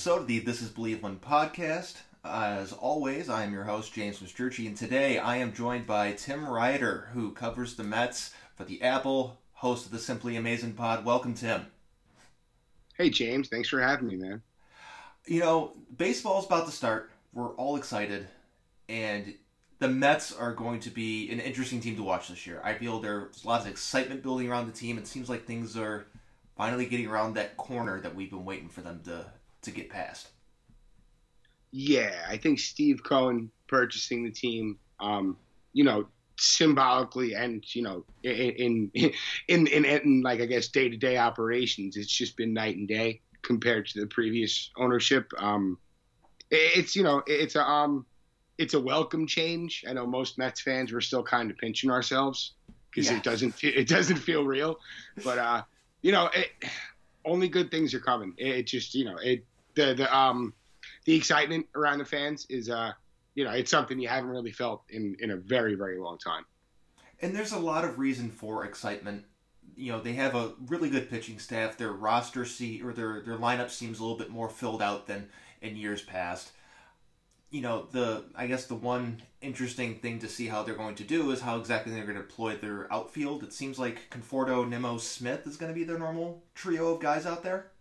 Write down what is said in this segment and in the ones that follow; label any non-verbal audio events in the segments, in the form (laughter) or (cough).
episode of the This is Believeland podcast. As always, I am your host, James Misterci, and today I am joined by Tim Ryder, who covers the Mets for the Apple, host of the Simply Amazing pod. Welcome, Tim. Hey, James. Thanks for having me, man. You know, baseball's about to start. We're all excited, and the Mets are going to be an interesting team to watch this year. I feel there's lots of excitement building around the team. It seems like things are finally getting around that corner that we've been waiting for them to to get past. Yeah, I think Steve Cohen purchasing the team, um, you know, symbolically and you know, in in in, in, in like I guess day to day operations, it's just been night and day compared to the previous ownership. Um, it's you know, it's a um, it's a welcome change. I know most Mets fans were still kind of pinching ourselves because yeah. it doesn't it doesn't feel real, but uh, you know, it, only good things are coming. It, it, just, you know, it the the um the excitement around the fans is uh you know it's something you haven't really felt in in a very very long time. And there's a lot of reason for excitement. You know, they have a really good pitching staff. Their roster see or their their lineup seems a little bit more filled out than in years past you know the I guess the one interesting thing to see how they're going to do is how exactly they're going to deploy their outfield. It seems like Conforto, Nimmo, Smith is going to be their normal trio of guys out there.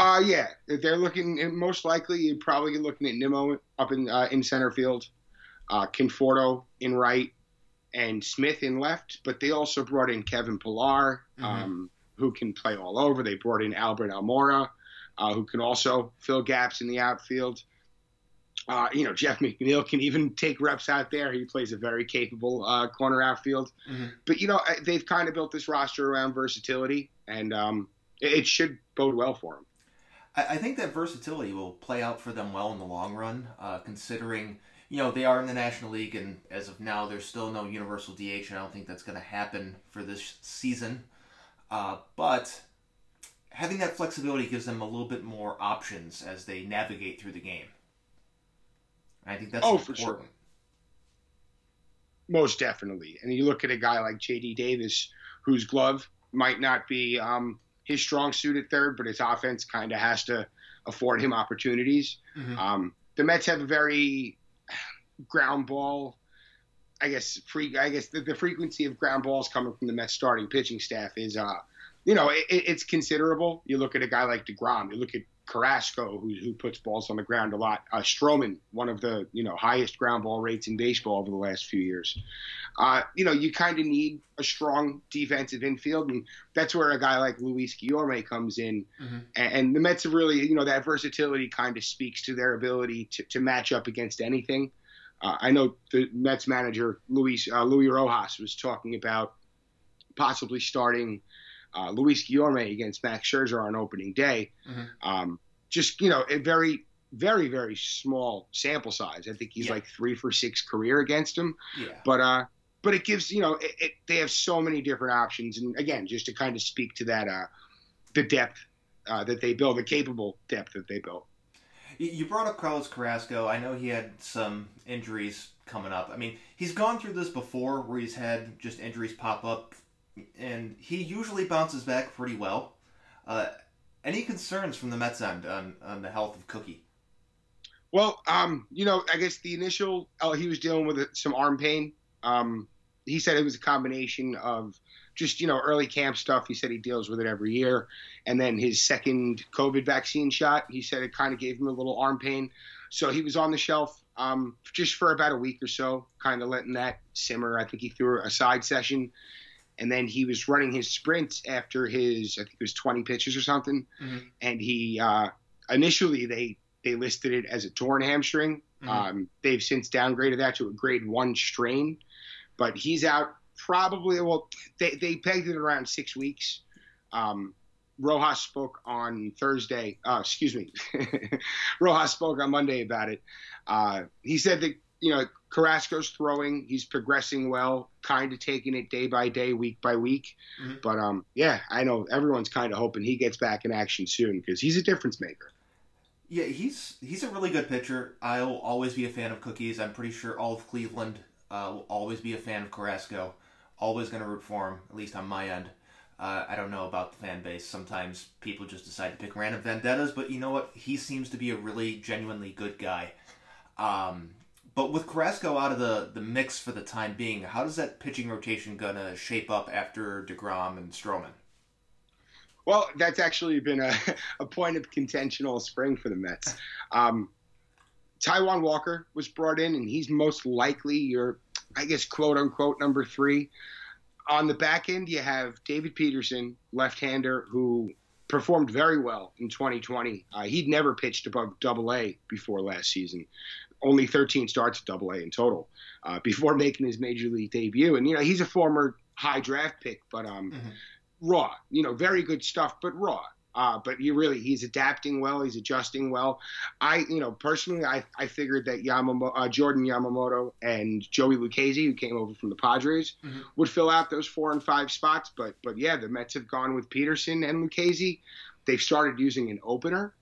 Uh yeah, they're looking most likely. You're probably looking at Nimmo up in uh, in center field, uh, Conforto in right, and Smith in left. But they also brought in Kevin Pillar, mm-hmm. um, who can play all over. They brought in Albert Almora uh, who can also fill gaps in the outfield. Uh, you know, Jeff McNeil can even take reps out there. He plays a very capable uh, corner outfield. Mm-hmm. But, you know, they've kind of built this roster around versatility, and um, it, should bode well for them. I think that versatility will play out for them well in the long run, uh, considering, you know, they are in the National League, and as of now, there's still no universal DH, and I don't think that's going to happen for this season. Uh, but having that flexibility gives them a little bit more options as they navigate through the game. I think that's oh, important. for sure. Most definitely. And you look at a guy like J.D. Davis, whose glove might not be um, his strong suit at third, but his offense kind of has to afford him opportunities. Mm-hmm. Um, the Mets have a very ground ball. I guess free. I guess the, the, frequency of ground balls coming from the Mets starting pitching staff is uh, you know, it, it's considerable. You look at a guy like Degrom. You look at Carrasco, who, who puts balls on the ground a lot. Uh, Stroman, one of the you know highest ground ball rates in baseball over the last few years. Uh, you know, you kind of need a strong defensive infield, and that's where a guy like Luis Guillorme comes in. Mm-hmm. And, and, the Mets have really, you know, that versatility kind of speaks to their ability to, to match up against anything. Uh, I know the Mets manager Luis uh, Luis Rojas was talking about possibly starting uh, Luis Guillorme against Max Scherzer on opening day. Mm-hmm. Um, just you know, a very very very small sample size. I think he's yeah. like three for six career against him. Yeah. But uh, but it gives you know it, it, they have so many different options, and again, just to kind of speak to that uh, the depth uh, that they build, the capable depth that they built. You brought up Carlos Carrasco. I know he had some injuries coming up. I mean, he's gone through this before, where he's had just injuries pop up and he usually bounces back pretty well. Uh, any concerns from the Mets end on, on the health of Cookie? Well, um, you know, I guess the initial oh, he was dealing with some arm pain. Um, he said it was a combination of just you know early camp stuff. He said he deals with it every year, and then his second COVID vaccine shot. He said it kind of gave him a little arm pain, so he was on the shelf um, just for about a week or so, kind of letting that simmer. I think he threw a side session, and then he was running his sprints after his I think it was 20 pitches or something, mm-hmm. and he uh, initially they they listed it as a torn hamstring. Mm-hmm. Um, they've since downgraded that to a grade one strain, but he's out probably. Well, they they pegged it around six weeks. Um, Rojas spoke on Thursday. Uh, excuse me, (laughs) Rojas spoke on Monday about it. Uh, he said that you know Carrasco's throwing. He's progressing well, kind of taking it day by day, week by week. Mm-hmm. But um, yeah, I know everyone's kind of hoping he gets back in action soon because he's a difference maker. Yeah, he's he's a really good pitcher. I'll always be a fan of Cookies. I'm pretty sure all of Cleveland uh, will always be a fan of Carrasco. Always going to root for him, at least on my end. Uh, I don't know about the fan base. Sometimes people just decide to pick random vendettas, but you know what? He seems to be a really genuinely good guy. Um, but with Carrasco out of the, the mix for the time being, how does that pitching rotation gonna shape up after Degrom and Stroman? Well, that's actually been a, (laughs) a point of contention all spring for the Mets. Um, Taijuan Walker was brought in, and he's most likely your, I guess, quote unquote, number three. On the back end, you have David Peterson, left hander, who performed very well in 2020. Uh, he'd never pitched above double A before last season. Only 13 starts at double A in total uh, before making his major league debut. And, you know, he's a former high draft pick, but um, mm-hmm. raw, you know, very good stuff, but raw. Uh, but you really, he's adapting well. He's adjusting well. I, you know, personally, I, I figured that Yamamoto, uh, Jordan Yamamoto and Joey Lucchesi, who came over from the Padres, mm-hmm. would fill out those four and five spots. But, but yeah, the Mets have gone with Peterson and Lucchesi. They've started using an opener.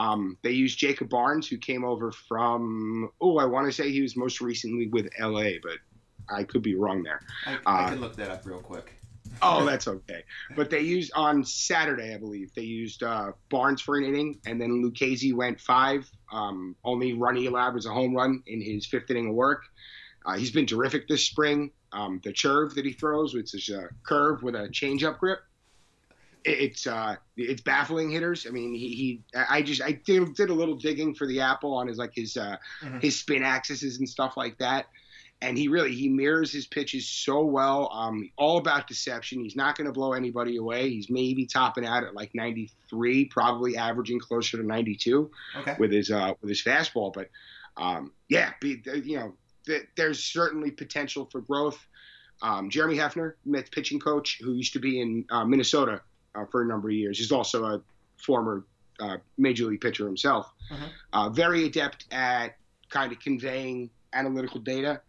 Um, they used Jacob Barnes, who came over from, oh, I want to say he was most recently with LA, but I could be wrong there. I, I uh, can look that up real quick (laughs) oh, that's (laughs) okay. But they used on Saturday, I believe, they used uh, Barnes for an inning, and then Lucchesi went five. Um, only run he allowed was a home run in his fifth inning of work. Uh, he's been terrific this spring. Um, the curve that he throws, which is a curve with a changeup grip, it's uh, it's baffling hitters. I mean, he, he I just I did, did, a little digging for the apple on his like his uh, mm-hmm. his spin axes and stuff like that and he really he mirrors his pitches so well. Um, all about deception. He's not going to blow anybody away. He's maybe topping out at like 93, probably averaging closer to 92 okay. with his uh, with his fastball. But um, yeah, be, you know, th- there's certainly potential for growth. Um, Jeremy Hefner, Mets pitching coach, who used to be in uh, Minnesota uh, for a number of years, he's also a former uh, major league pitcher himself. Mm-hmm. very adept at kind of conveying analytical data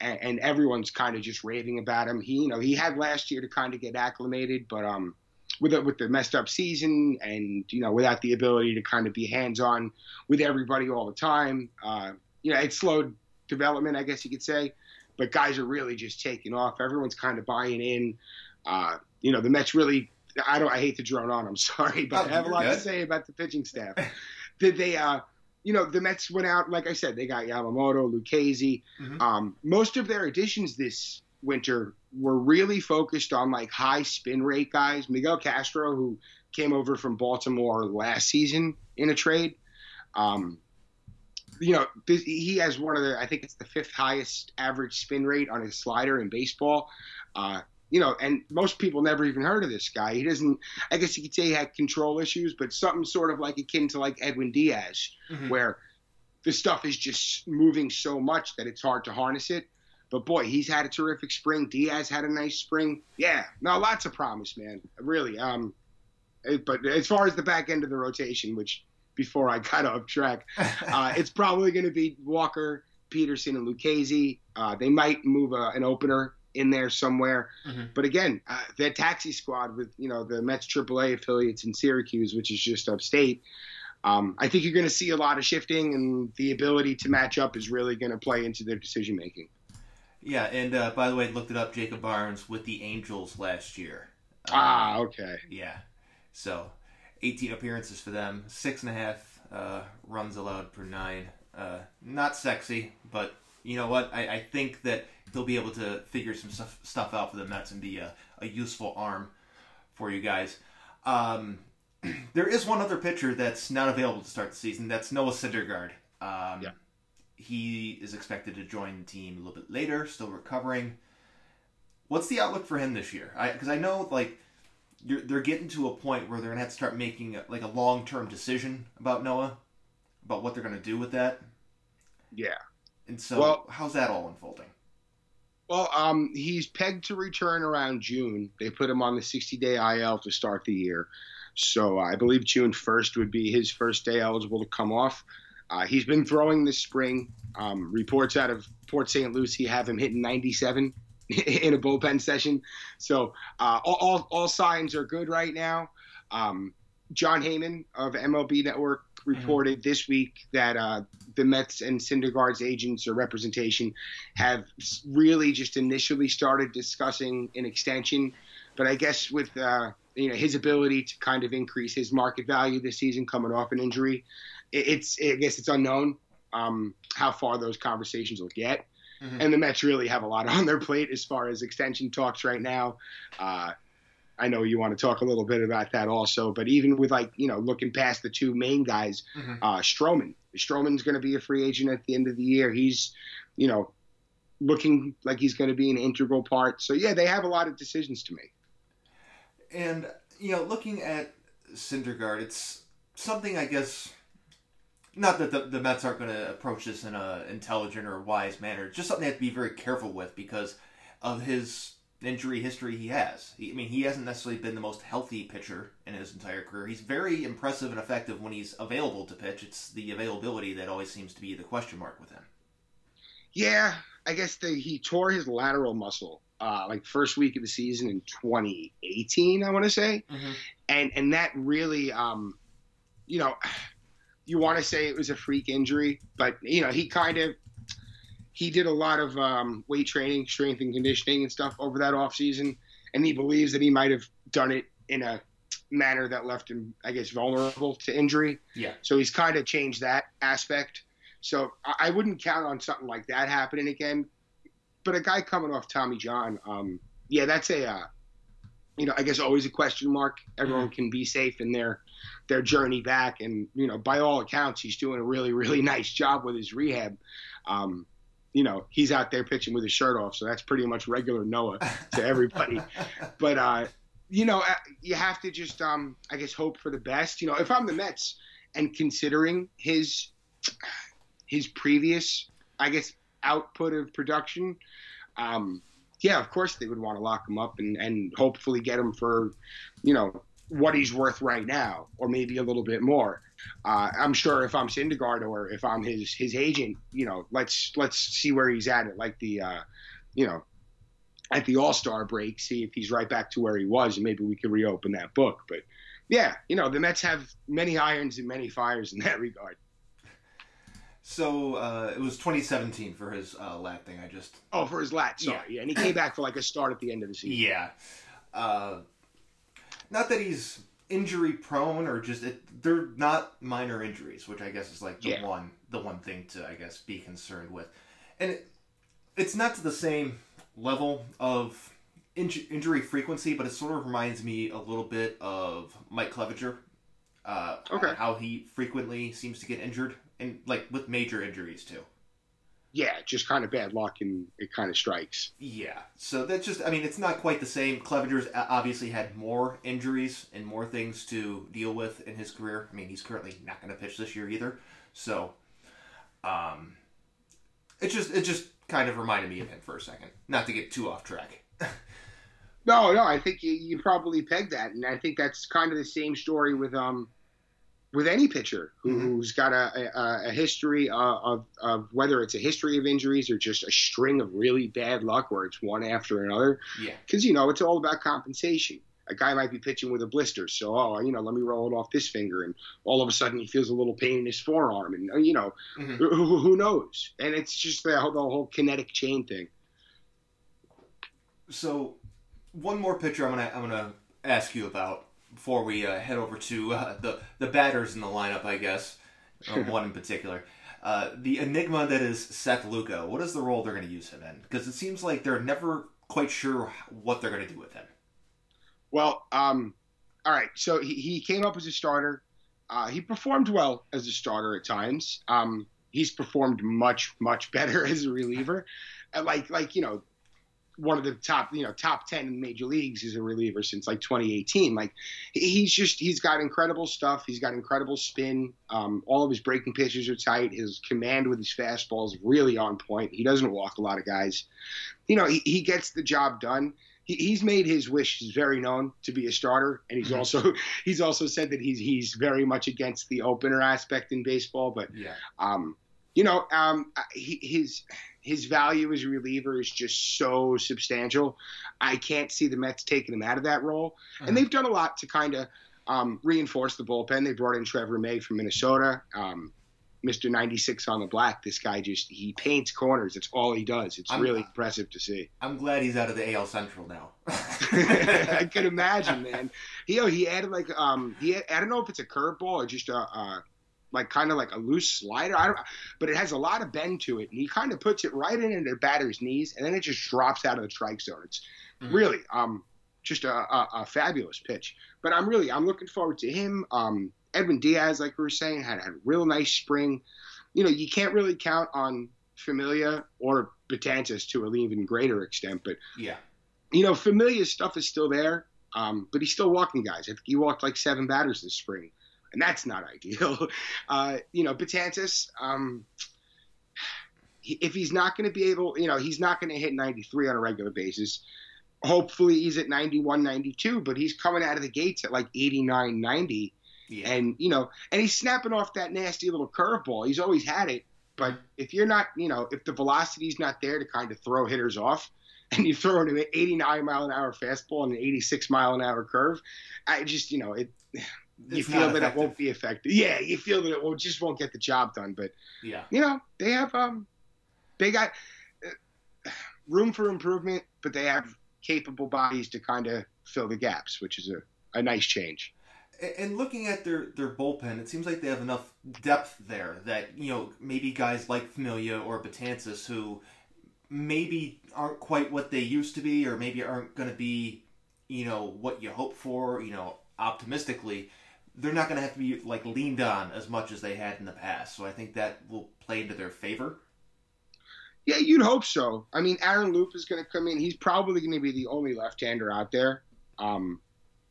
and, and everyone's kind of just raving about him. He, you know, he had last year to kind of get acclimated, but um, with the, with the messed up season and you know without the ability to kind of be hands on with everybody all the time, uh, you know, it slowed development, I guess you could say. But guys are really just taking off. Everyone's kind of buying in. Uh, you know, the Mets really. I don't. I hate to drone on. I'm (laughs) sorry, but oh, I have a lot good. to say about the pitching staff. Did they? Uh, you know, the Mets went out, like I said, they got Yamamoto, Lucchesi. Mm-hmm. Um, most of their additions this winter were really focused on like high spin rate guys. Miguel Castro, who came over from Baltimore last season in a trade. Um, you know, he has one of the, I think it's the fifth highest average spin rate on his slider in baseball. Uh, you know, and most people never even heard of this guy. He doesn't. I guess you could say he had control issues, but something sort of like akin to like Edwin Diaz, mm-hmm. where the stuff is just moving so much that it's hard to harness it. But boy, he's had a terrific spring. Diaz had a nice spring. Yeah, no, lots of promise, man. Really. Um, but as far as the back end of the rotation, which before I got off track, (laughs) uh, it's probably going to be Walker, Peterson, and Lucchesi. Uh, they might move a, an opener in there somewhere. Mm-hmm. But again, uh, that taxi squad with you know the Mets AAA affiliates in Syracuse, which is just upstate. Um, I think you're going to see a lot of shifting, and the ability to match up is really going to play into their decision making. Yeah, and uh, by the way, I looked it up. Jacob Barnes with the Angels last year. Um, ah, okay. Yeah, so 18 appearances for them, six and a half uh, runs allowed per nine. Uh, not sexy, but you know what? I, I think that they'll be able to figure some stuff, stuff out for the Mets and be a, a useful arm for you guys. Um, (clears throat) there is one other pitcher that's not available to start the season. That's Noah Syndergaard. Um, yeah. He is expected to join the team a little bit later, still recovering. What's the outlook for him this year? Because I, I, know like they're getting to a point where they're gonna have to start making a, like a long term decision about Noah, about what they're gonna do with that. Yeah. And so, well, how's that all unfolding? Well, um, he's pegged to return around June. They put him on the 60 day IL to start the year. So I believe June 1st would be his first day eligible to come off. Uh, he's been throwing this spring. Um, reports out of Port St. Lucie have him hitting 97 (laughs) in a bullpen session. So uh, all, all, all, signs are good right now. Um, Jon Heyman of MLB Network. Reported mm-hmm. this week that uh, the Mets and Syndergaard's agents or representation have really just initially started discussing an extension. but I guess with uh, you know his ability to kind of increase his market value this season coming off an injury, it, it's I guess it's unknown um, how far those conversations will get. Mm-hmm. And the Mets really have a lot (laughs) on their plate as far as extension talks right now. Uh, I know you want to talk a little bit about that also, but even with like you know looking past the two main guys, mm-hmm. uh, Stroman, Stroman's going to be a free agent at the end of the year. He's, you know, looking like he's going to be an integral part. So yeah, they have a lot of decisions to make. And you know, looking at Syndergaard, it's something I guess. Not that the, the Mets aren't going to approach this in an intelligent or wise manner. It's just something they have to be very careful with because of his injury history he has. He, I mean, he hasn't necessarily been the most healthy pitcher in his entire career. He's very impressive and effective when he's available to pitch. It's the availability that always seems to be the question mark with him. Yeah, I guess the, he tore his lateral muscle uh, like first week of the season in 2018, I want to say, mm-hmm. and and that really, um, you know, you want to say it was a freak injury, but you know he kind of he did a lot of um, weight training, strength and conditioning and stuff over that off season, and he believes that he might have done it in a manner that left him, I guess, vulnerable to injury. Yeah. So he's kind of changed that aspect. So I wouldn't count on something like that happening again. But a guy coming off Tommy John, um, yeah, that's a, uh, you know, I guess always a question mark. Everyone mm-hmm. can be safe in their their journey back, and you know, by all accounts, he's doing a really really (laughs) nice job with his rehab. Um, you know, he's out there pitching with his shirt off, so that's pretty much regular Noah to (laughs) everybody. but uh, you know, uh, you have to just, um, I guess, hope for the best. You know, if I'm the Mets and considering his his previous, I guess, output of production, um, yeah, of course they would want to lock him up and, and hopefully get him for, you know, what he's worth right now, or maybe a little bit more. Uh, I'm sure if I'm Syndergaard or if I'm his his agent, you know, let's let's see where he's at at like the, uh, you know, at the All Star break, see if he's right back to where he was, and maybe we can reopen that book. But yeah, you know, the Mets have many irons and many fires in that (laughs) regard. So uh, it was 2017 for his uh, lat thing. I just oh for his lat, sorry, yeah. yeah. and he came back for like a start at the end of the season. Yeah, uh, not that he's injury prone or just it, they're not minor injuries, which I guess is like the yeah. one the one thing to I guess be concerned with, and it, it's not to the same level of injury frequency, but it sort of reminds me a little bit of Mike Clevinger. Uh, okay. How he frequently seems to get injured and like with major injuries too. Yeah, just kind of bad luck, and it kind of strikes. Yeah, so that's just. I mean, it's not quite the same. Clevinger's obviously had more injuries and more things to deal with in his career. I mean, he's currently not going to pitch this year either. So, um, it just it just kind of reminded me of him for a second. Not to get too off track. (laughs) no, no, I think you, you probably pegged that, and I think that's kind of the same story with um with any pitcher mm-hmm. who's got a, a, a history of, of, whether it's a history of injuries or just a string of really bad luck where it's one after another. Yeah. Because, you know, it's all about compensation. A guy might be pitching with a blister, so, oh, you know, let me roll it off this finger. And all of a sudden he feels a little pain in his forearm. And, uh, you know, mm-hmm. who, who, knows? And it's just the, the whole kinetic chain thing. So, one more pitcher I'm going to I'm gonna ask you about before we uh, head over to uh, the the batters in the lineup, I guess uh, (laughs) one in particular. Uh, the enigma that is Seth Lugo. What is the role they're going to use him in? Because it seems like they're never quite sure what they're going to do with him. Well, um, all right. So he, he came up as a starter. Uh, he performed well as a starter at times. Um, he's performed much much better (laughs) as a reliever. like like you know one of the top, you know, top 10 in major leagues as a reliever since like 2018. Like he's just, he's got incredible stuff. He's got incredible spin. Um, all of his breaking pitches are tight. His command with his fastball is really on point. He doesn't walk a lot of guys. You know, he, he gets the job done. He, he's made his wish. He's very known to be a starter, and he's mm-hmm. also (laughs) he's also said that he's he's very much against the opener aspect in baseball. But yeah, um, you know, um, he, his his value as a reliever is just so substantial. I can't see the Mets taking him out of that role, mm-hmm. and they've done a lot to kind of um, reinforce the bullpen. They brought in Trevor May from Minnesota. Um, Mr. 96 on the black. This guy just he paints corners. It's all he does. It's I'm- really impressive to see. I'm glad he's out of the AL Central now. (laughs) I could imagine, man. He oh, he added like um he I don't know if it's a curveball or just a uh like kind of like a loose slider. I don't, but it has a lot of bend to it, and he kind of puts it right in into the batter's knees, and then it just drops out of the strike zone. It's Mhm. really um just a, a, a fabulous pitch. But I'm really I'm looking forward to him. Um, Edwin Diaz, like we were saying, had had a real nice spring. You know, you can't really count on Familia or Betances to an even greater extent, but yeah. you know, Familia's stuff is still there, um, but he's still walking guys. I think he walked like seven batters this spring, and that's not ideal. (laughs) Uh, you know, Betances, um, if he's not going to be able, you know, he's not going to hit 93 on a regular basis. Hopefully he's at 91, 92, but he's coming out of the gates at like 89, 90. Yeah. And, you know, and he's snapping off that nasty little curveball. He's always had it. But if you're not, you know, if the velocity's not there to kind of throw hitters off, (laughs) and you throw an 89 mile an hour fastball and an 86 mile an hour curve, I just, you know, it. You It's feel that it won't be effective. Yeah, you feel that it will just won't get the job done. But Yeah. you know, they have um, they got uh, room for improvement, but they have capable bodies to kind of fill the gaps, which is a, a nice change. And looking at their, their bullpen, it seems like they have enough depth there that, you know, maybe guys like Familia or Betances who maybe aren't quite what they used to be or maybe aren't going to be, you know, what you hope for, you know, optimistically, they're not going to have to be, like, leaned on as much as they had in the past. So I think that will play into their favor. Yeah, you'd hope so. I mean, Aaron Loup is going to come in. He's probably going to be the only left-hander out there. Um,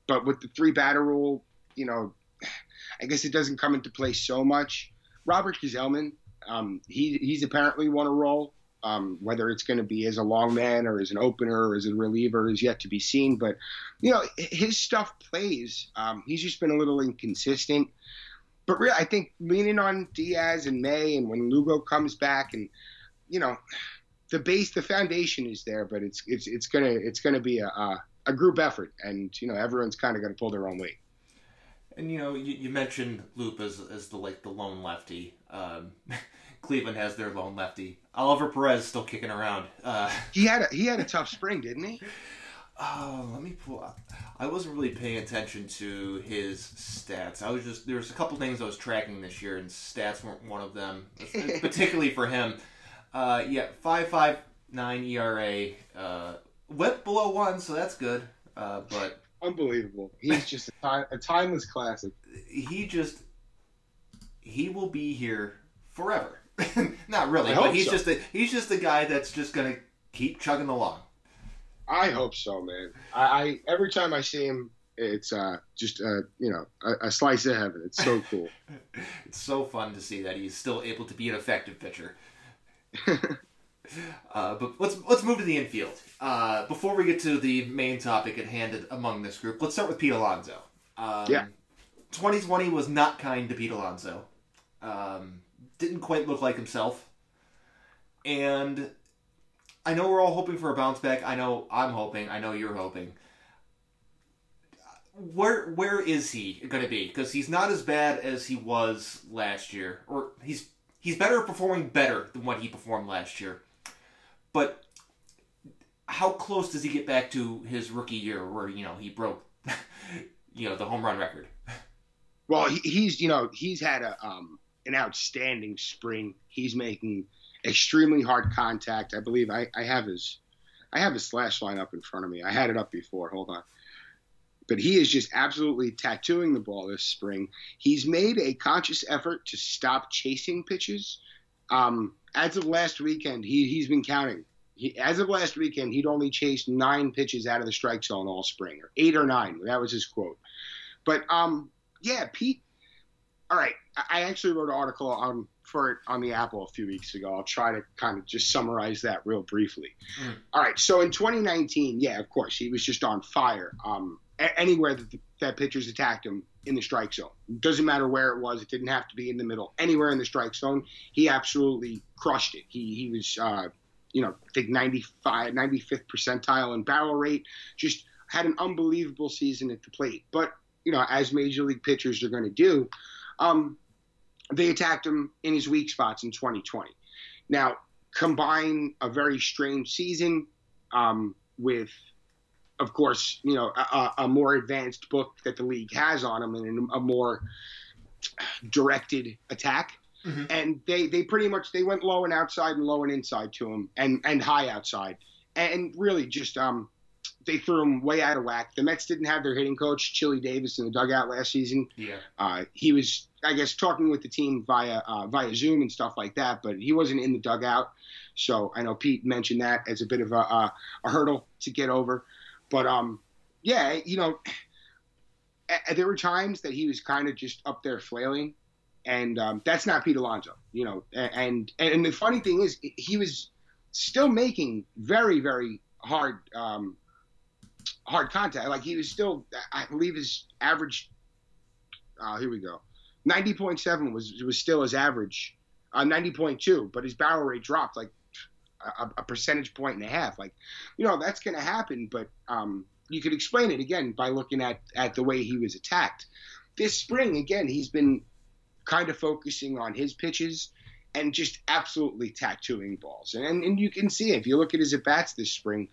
but with the three batter rule, you know, I guess it doesn't come into play so much. Robert Gsellman, um, he he's apparently won a role. Um, whether it's going to be as a long man or as an opener or as a reliever is yet to be seen. But you know, his stuff plays. Um, he's just been a little inconsistent. But really, I think leaning on Diaz and May, and when Lugo comes back, and you know, the base, the foundation is there, but it's it's it's gonna it's gonna be a a, a group effort, and you know, everyone's kind of gonna pull their own weight. And you know, you, you mentioned Loup as, as the like the lone lefty. Um, (laughs) Cleveland has their lone lefty. Oliver Perez still kicking around. Uh, He had a he had a tough spring, didn't he? (laughs) oh, let me pull up. I wasn't really paying attention to his stats. I was just there was a couple things I was tracking this year, and stats weren't one of them, (laughs) particularly for him. Uh, yeah, five five nine ERA, uh, whip below one, so that's good. Uh, but Unbelievable. He's just a, time, a timeless classic. he just he will be here forever. (laughs) Not really, I but he's so. just a he's just a guy that's just gonna keep chugging along. I hope so, man. I, I every time I see him, it's uh, just uh, you know a, a slice of heaven. It's so (laughs) cool. It's so fun to see that he's still able to be an effective pitcher. (laughs) Uh, but let's let's move to the infield. Uh, before we get to the main topic at hand among this group, let's start with Pete Alonso. Um, Yeah. 2020 was not kind to Pete Alonso. Um, didn't quite look like himself. And I know we're all hoping for a bounce back. I know I'm hoping. I know you're hoping. Where where is he going to be? Because he's not as bad as he was last year, or he's he's better performing better than what he performed last year. But how close does he get back to his rookie year, where you know he broke, (laughs) you know, the home run record? Well, he, he's you know he's had a um, an outstanding spring. He's making extremely hard contact. I believe I, I have his I have his slash line up in front of me. I had it up before. Hold on. But he is just absolutely tattooing the ball this spring. He's made a conscious effort to stop chasing pitches. Um, as of last weekend, he he's been counting. He, as of last weekend, he'd only chased nine pitches out of the strike zone all spring, or eight or nine. That was his quote. But um, yeah, Pete. All right, I actually wrote an article on for it on the Apple a few weeks ago. I'll try to kind of just summarize that real briefly. Mm. All right, so in 2019, yeah, of course, he was just on fire. Um, anywhere that, that pitchers attacked him in the strike zone, doesn't matter where it was. It didn't have to be in the middle. Anywhere in the strike zone, he absolutely crushed it. He he was, uh, you know, I think 95, 95th percentile in barrel rate. Just had an unbelievable season at the plate. But you know, as major league pitchers are going to do, um, they attacked him in his weak spots in 2020. Now, combine a very strange season um, with, of course, you know, a, a, more advanced book that the league has on him and a more directed attack. Mm-hmm. And they, they pretty much they went low and outside and low and inside to him and, and high outside and really just um they threw him way out of whack. The Mets didn't have their hitting coach, Chili Davis, in the dugout last season. Yeah. Uh, he was, I guess, talking with the team via uh, via Zoom and stuff like that, but he wasn't in the dugout. So I know Pete mentioned that as a bit of a, a, a hurdle to get over. But um, yeah, you know, there were times that he was kind of just up there flailing, and um, that's not Pete Alonso, you know. And and the funny thing is, he was still making very very hard um, hard contact. Like he was still, I believe his average. Uh, here we go, ninety point seven was was still his average, uh, ninety point two, but his barrel rate dropped like a, a, percentage point and a half. Like, you know, that's going to happen, but um, you could explain it again by looking at at the way he was attacked. This spring, again, he's been kind of focusing on his pitches and just absolutely tattooing balls. And, and you can see if you look at his at bats this spring.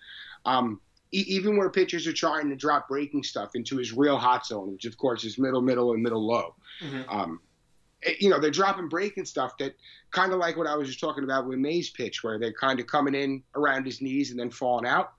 Um, even where pitchers are trying to drop breaking stuff into his real hot zone, which of course is middle, middle, and middle low. Mm-hmm. Um, it, you know, they're dropping breaking stuff that kind of like what I was just talking about with May's pitch, where they're kind of coming in around his knees and then falling out.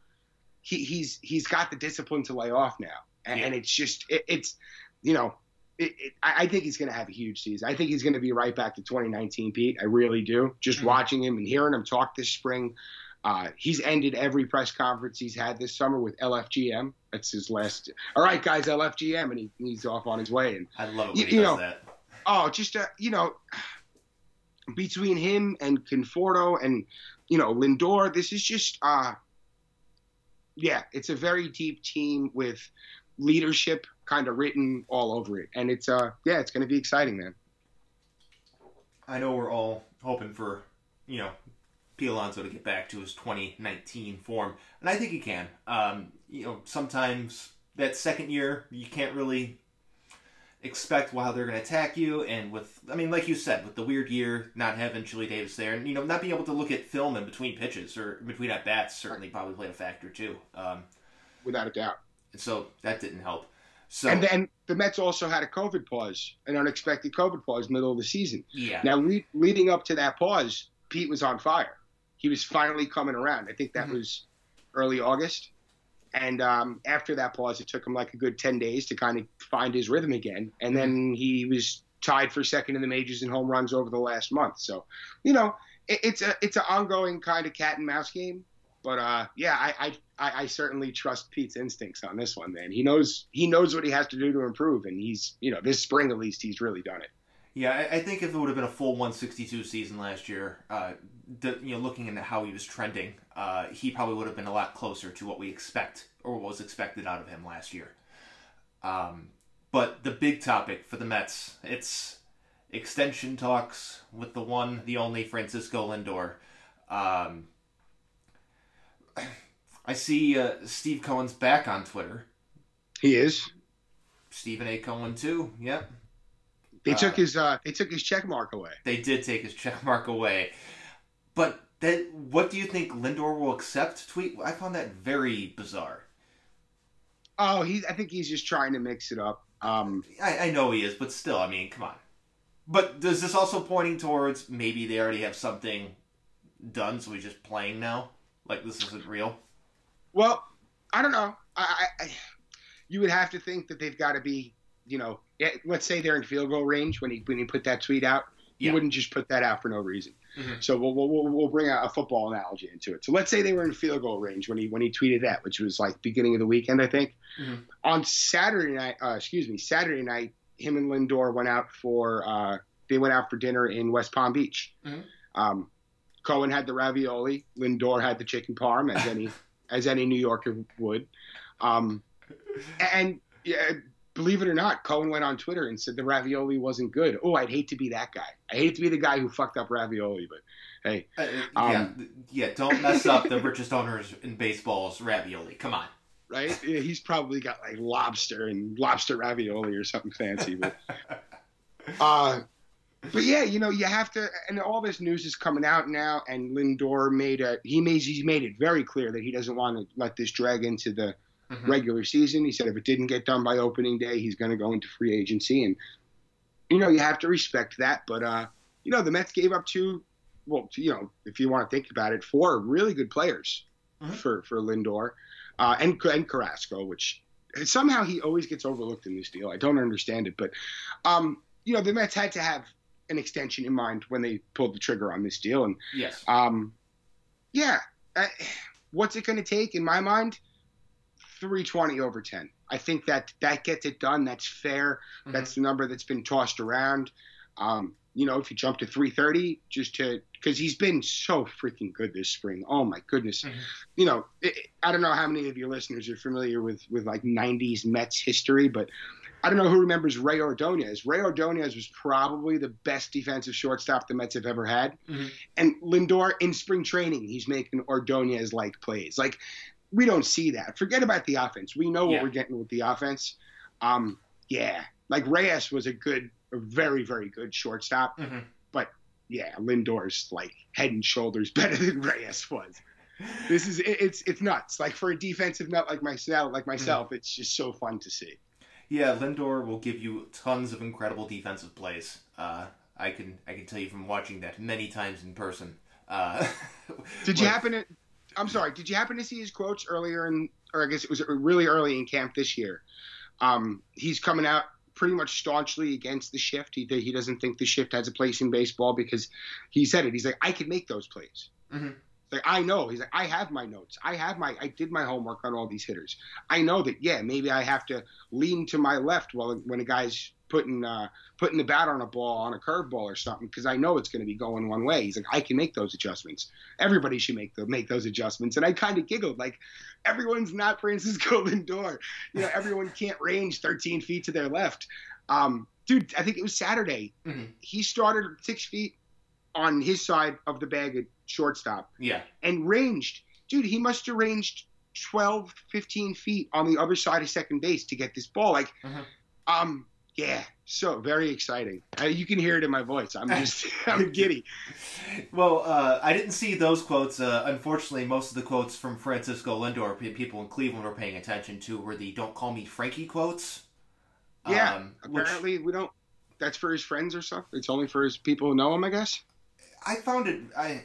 He, he's he's got the discipline to lay off now, and, yeah. and it's just it, it's you know it, it, I think he's going to have a huge season. I think he's going to be right back to 2019, Pete. I really do. Just mm-hmm. watching him and hearing him talk this spring, uh, he's ended every press conference he's had this summer with LFGM. That's his last. All right, guys, LFGM, and he, he's off on his way. And I love you, you know, that. Oh, just uh, you know, between him and Conforto and you know Lindor, this is just uh, yeah, it's a very deep team with leadership kind of written all over it, and it's uh yeah, it's going to be exciting, man. I know we're all hoping for you know P. Alonso to get back to his 2019 form, and I think he can. Um, you know, sometimes that second year you can't really expect how they're going to attack you, and with I mean, like you said, with the weird year, not having Chili Davis there, and you know, not being able to look at film in between pitches or between at bats certainly probably played a factor too. Um, Without a doubt. And so that didn't help. So and then the Mets also had a COVID pause, an unexpected COVID pause, middle of the season. Yeah. Now le- leading up to that pause, Pete was on fire he was finally coming around. I think that mm-hmm. was early August. And um, after that pause, it took him like a good 10 days to kind of find his rhythm again. And then mm-hmm. he was tied for second in the majors in home runs over the last month. So, you know, it, it's a it's an ongoing kind of cat and mouse game. But uh, yeah, I, I I certainly trust Pete's instincts on this one, man. He knows he knows what he has to do to improve, and he's you know this spring at least he's really done it. Yeah, I, I think if it would have been a full 162 season last year, uh, the, you know, looking into how he was trending, uh, he probably would have been a lot closer to what we expect or what was expected out of him last year. Um, but the big topic for the Mets, it's extension talks with the one, the only Francisco Lindor. Um, I see uh, Steve Cohen's back on Twitter. He is. Steven A. Cohen too. Yep. They uh, took his uh, they took his check mark away. They did take his check mark away. But that, what do you think Lindor will accept? Tweet. I found that very bizarre. Oh, he. I think he's just trying to mix it up. Um, I, I know he is, but still, I mean, come on. But does this also pointing towards maybe they already have something done, so he's just playing now? Like this isn't real. Well, I don't know. I, I you would have to think that they've got to be, you know, let's say they're in field goal range when he when he put that tweet out. He yeah. wouldn't just put that out for no reason. Mm-hmm. So we'll, we'll, we'll bring a football analogy into it. So let's say they were in field goal range when he when he tweeted that, which was like beginning of the weekend, I think. Mm-hmm. On Saturday night, uh, excuse me, Saturday night, him and Lindor went out for uh, they went out for dinner in West Palm Beach. Mm-hmm. Um, Cohen had the ravioli, Lindor had the chicken parm, as any (laughs) as any New Yorker would. Um, and yeah, believe it or not, Cohen went on Twitter and said the ravioli wasn't good. Oh, I'd hate to be that guy. I hate to be the guy who fucked up ravioli, but hey, uh, um, yeah, yeah, don't mess up the richest owners in baseball's ravioli. Come on, right? He's probably got like lobster and lobster ravioli or something fancy, but (laughs) uh, but yeah, you know, you have to, and all this news is coming out now. And Lindor made a he made he's made it very clear that he doesn't want to let this drag into the mm-hmm. regular season. He said if it didn't get done by opening day, he's going to go into free agency, and you know you have to respect that. But uh, you know, the Mets gave up two, well, you know, if you want to think about it, four really good players mm-hmm. for for Lindor, uh, and and Carrasco, which somehow he always gets overlooked in this deal. I don't understand it, but um, you know, the Mets had to have an extension in mind when they pulled the trigger on this deal, and yes, um, yeah, uh, what's it going to take in my mind? 320 over 10. I think that that gets it done. That's fair. Mm-hmm. That's the number that's been tossed around. Um, you know, if you jump to 330, just to because he's been so freaking good this spring. Oh my goodness. Mm-hmm. You know, it, I don't know how many of your listeners are familiar with with like 90s Mets history, but I don't know who remembers Rey Ordonez. Rey Ordonez was probably the best defensive shortstop the Mets have ever had. Mm-hmm. And Lindor in spring training, he's making Ordonez like plays. Like we don't see that. Forget about the offense. We know what yeah. we're getting with the offense. Um, yeah, like Reyes was a good, a very, very good shortstop. Mm-hmm. But yeah, Lindor's like head and shoulders (laughs) better than Reyes was. This is it's it's nuts. Like for a defensive nut like myself, like myself, mm-hmm. it's just so fun to see. Yeah, Lindor will give you tons of incredible defensive plays. Uh, I can I can tell you from watching that many times in person. Uh, (laughs) Did you happen to? I'm sorry. Did you happen to see his quotes earlier in, or I guess it was really early in camp this year? Um, he's coming out pretty much staunchly against the shift. He he doesn't think the shift has a place in baseball because he said it. He's like, I can make those plays. Mm-hmm. Like I know. He's like, I have my notes. I have my. I did my homework on all these hitters. I know that. Yeah, maybe I have to lean to my left while when a guy's putting uh, putting the bat on a ball on a curveball or something because I know it's going to be going one way. He's like, I can make those adjustments. Everybody should make the, make those adjustments. And I kind of giggled like, everyone's not Francisco (laughs) Lindor. You know, everyone can't range 13 feet to their left. Um, dude, I think it was Saturday. Mm-hmm. He started six feet on his side of the bag at shortstop. Yeah. And ranged. Dude, he must have ranged 12, 15 feet on the other side of second base to get this ball. Like, mm-hmm. um, yeah, so very exciting. Uh, you can hear it in my voice. I'm just, (laughs) (laughs) I'm giddy. Well, uh, I didn't see those quotes. Uh, unfortunately, most of the quotes from Francisco Lindor, people in Cleveland were paying attention to, were the "Don't call me Frankie" quotes. Yeah, um, apparently which, we don't. That's for his friends or something. It's only for his people who know him, I guess. I found it. I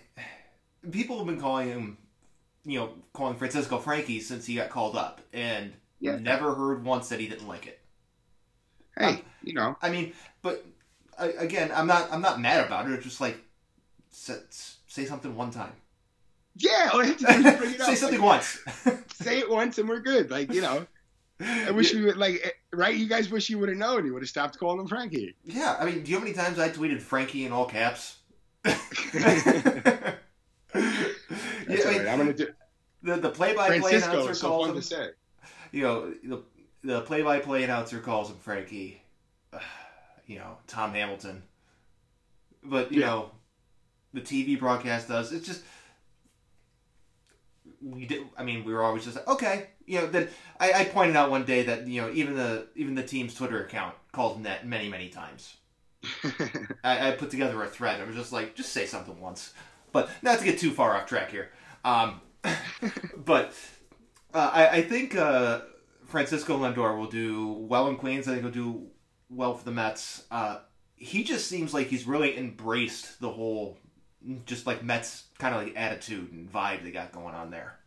people have been calling him, you know, calling Francisco Frankie since he got called up, and yeah. never heard once that he didn't like it hey, um, you know. I mean, but again, I'm not I'm not mad about it. It's just like say, say something one time. Yeah, all I have to do is bring it (laughs) up. say something like, once. (laughs) say it once, and we're good. Like you know. I wish yeah. we would like right. You guys wish you would have known. You would have stopped calling him Frankie. Yeah, I mean, do you know how many times I tweeted Frankie in all caps? (laughs) That's yeah, I mean, I'm gonna do the the play by play announcer calls him. To say. You know the the play-by-play announcer calls him Frankie. Uh, you know, Tom Hamilton. But you yeah. know, the TV broadcast does. It's just we did. I mean, we were always just like, okay. You know, then I, I pointed out one day that you know even the even the team's Twitter account called him that many many times. (laughs) I, I, put together a thread. I was just like, just say something once. But not to get too far off track here. Um, (laughs) but uh, I, I think uh, Francisco Lindor will do well in Queens. I think he'll do well for the Mets. Uh, he just seems like he's really embraced the whole, just like Mets kind of like attitude and vibe they got going on there.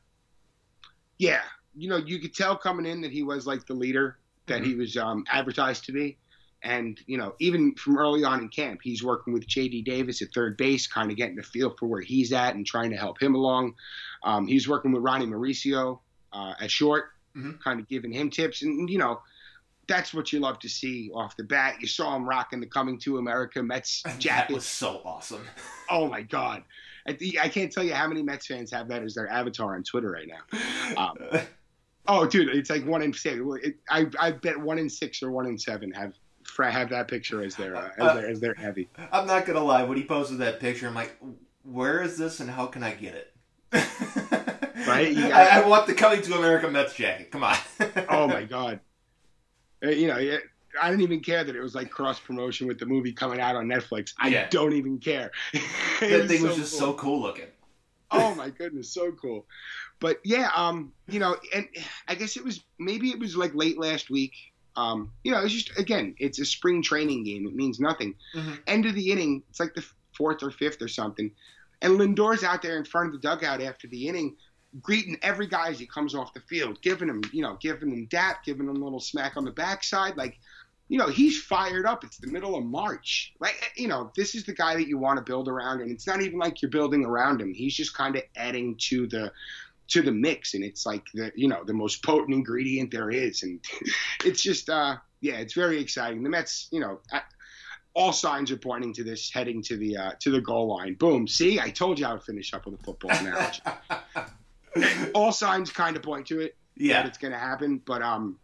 Yeah, you know, you could tell coming in that he was like the leader that mm-hmm. he was um, advertised to be. And, you know, even from early on in camp, he's working with J.D. Davis at third base, kind of getting a feel for where he's at and trying to help him along. Um, he's working with Ronnie Mauricio uh, at short mm-hmm. kind of giving him tips. And, you know, that's what you love to see off the bat. You saw him rocking the Coming to America Mets jacket. (laughs) That was so awesome. (laughs) oh, my God. I can't tell you how many Mets fans have that as their avatar on Twitter right now. Um, (laughs) oh, dude, it's like one in six. I, I bet one in six or one in seven have have that picture as their uh, as, their, as their heavy. I'm not gonna lie. When he posted that picture, I'm like, where is this and how can I get it? Right? Got, I, I, want the coming to America Mets jacket. Come on. (laughs) oh my god. Uh, you know, I didn't even care that it was like cross promotion with the movie coming out on Netflix. I yeah. don't even care. (laughs) that thing was, was just cool. so cool looking. oh my goodness, so cool. But yeah, um, you know, and I guess it was maybe it was like late last week. Um, you know, it's just again, it's a spring training game. It means nothing. Mm-hmm. End of the inning, it's like the fourth or fifth or something, and Lindor's out there in front of the dugout after the inning, greeting every guy as he comes off the field, giving him, you know, giving him dap, giving him a little smack on the backside, like. You know, he's fired up. It's the middle of March. Like, you know, this is the guy that you want to build around, and it's not even like you're building around him. He's just kind of adding to the to the mix and it's like the you know the most potent ingredient there is and (laughs) it's just uh yeah it's very exciting the mets you know all signs are pointing to this heading to the uh, to the goal line boom see i told you i would finish up with a football analogy (laughs) (laughs) all signs kind of point to it yeah. it's going to happen but um